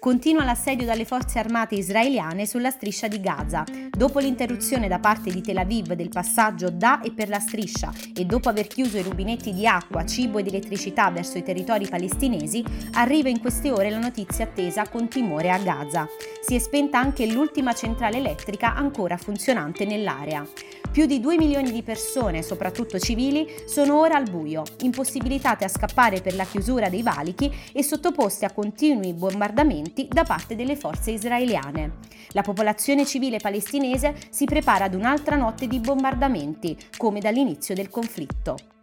Continua l'assedio dalle forze armate israeliane sulla striscia di Gaza. Dopo l'interruzione da parte di Tel Aviv del passaggio da e per la striscia e dopo aver chiuso i rubinetti di acqua, cibo ed elettricità verso i territori palestinesi, arriva in queste ore la notizia attesa con timore a Gaza. Si è spenta anche l'ultima centrale elettrica ancora funzionante nell'area. Più di 2 milioni di persone, soprattutto civili, sono ora al buio, impossibilitate a scappare per la chiusura dei valichi e sottoposte a continui bombardamenti da parte delle forze israeliane. La popolazione civile palestinese si prepara ad un'altra notte di bombardamenti, come dall'inizio del conflitto.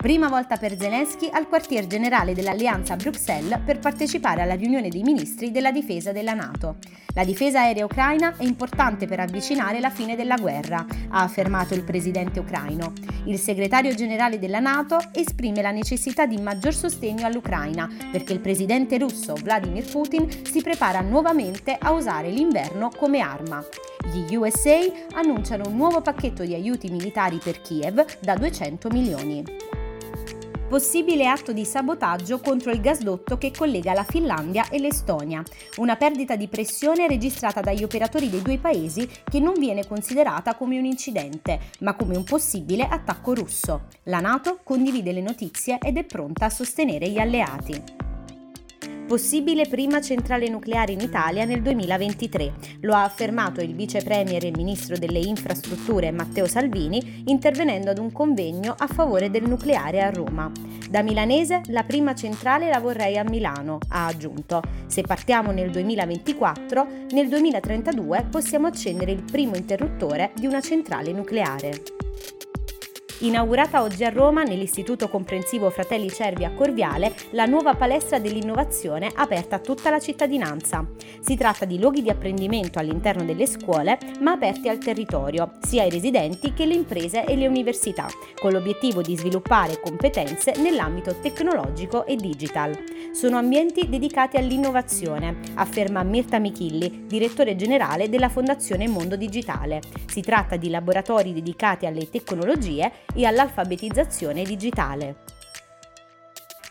Prima volta per Zelensky al quartier generale dell'Alleanza a Bruxelles per partecipare alla riunione dei ministri della difesa della Nato. La difesa aerea ucraina è importante per avvicinare la fine della guerra, ha affermato il presidente ucraino. Il segretario generale della Nato esprime la necessità di maggior sostegno all'Ucraina perché il presidente russo Vladimir Putin si prepara nuovamente a usare l'inverno come arma. Gli USA annunciano un nuovo pacchetto di aiuti militari per Kiev da 200 milioni possibile atto di sabotaggio contro il gasdotto che collega la Finlandia e l'Estonia, una perdita di pressione registrata dagli operatori dei due paesi che non viene considerata come un incidente, ma come un possibile attacco russo. La Nato condivide le notizie ed è pronta a sostenere gli alleati possibile prima centrale nucleare in Italia nel 2023. Lo ha affermato il vice premier e ministro delle infrastrutture Matteo Salvini intervenendo ad un convegno a favore del nucleare a Roma. Da milanese la prima centrale la vorrei a Milano, ha aggiunto. Se partiamo nel 2024, nel 2032 possiamo accendere il primo interruttore di una centrale nucleare. Inaugurata oggi a Roma nell'Istituto Comprensivo Fratelli Cervi a Corviale la nuova palestra dell'innovazione aperta a tutta la cittadinanza. Si tratta di luoghi di apprendimento all'interno delle scuole, ma aperti al territorio, sia ai residenti che alle imprese e le università, con l'obiettivo di sviluppare competenze nell'ambito tecnologico e digital. Sono ambienti dedicati all'innovazione, afferma Mirta Michilli, direttore generale della Fondazione Mondo Digitale. Si tratta di laboratori dedicati alle tecnologie e all'alfabetizzazione digitale.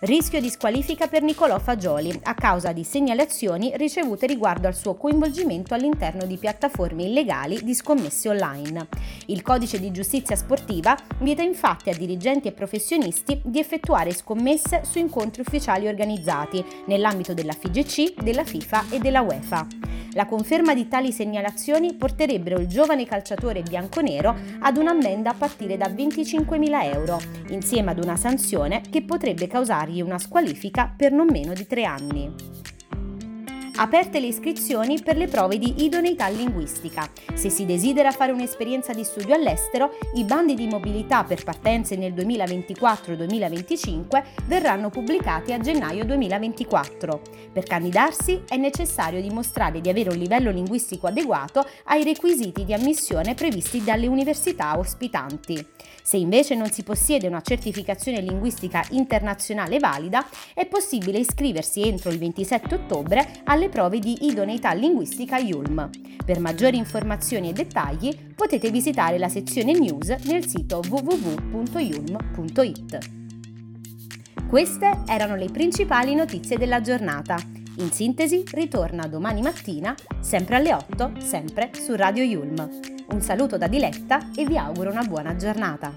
Rischio di squalifica per Nicolò Fagioli a causa di segnalazioni ricevute riguardo al suo coinvolgimento all'interno di piattaforme illegali di scommesse online. Il codice di giustizia sportiva vieta infatti a dirigenti e professionisti di effettuare scommesse su incontri ufficiali organizzati nell'ambito della FIGC, della FIFA e della UEFA. La conferma di tali segnalazioni porterebbero il giovane calciatore bianconero ad un'ammenda a partire da 25.000 euro, insieme ad una sanzione che potrebbe causargli una squalifica per non meno di tre anni aperte le iscrizioni per le prove di idoneità linguistica. Se si desidera fare un'esperienza di studio all'estero, i bandi di mobilità per partenze nel 2024-2025 verranno pubblicati a gennaio 2024. Per candidarsi è necessario dimostrare di avere un livello linguistico adeguato ai requisiti di ammissione previsti dalle università ospitanti. Se invece non si possiede una certificazione linguistica internazionale valida, è possibile iscriversi entro il 27 ottobre alle prove di idoneità linguistica IULM. Per maggiori informazioni e dettagli potete visitare la sezione news nel sito www.yulm.it. Queste erano le principali notizie della giornata. In sintesi, ritorna domani mattina, sempre alle 8, sempre su Radio Yulm. Un saluto da Diletta e vi auguro una buona giornata.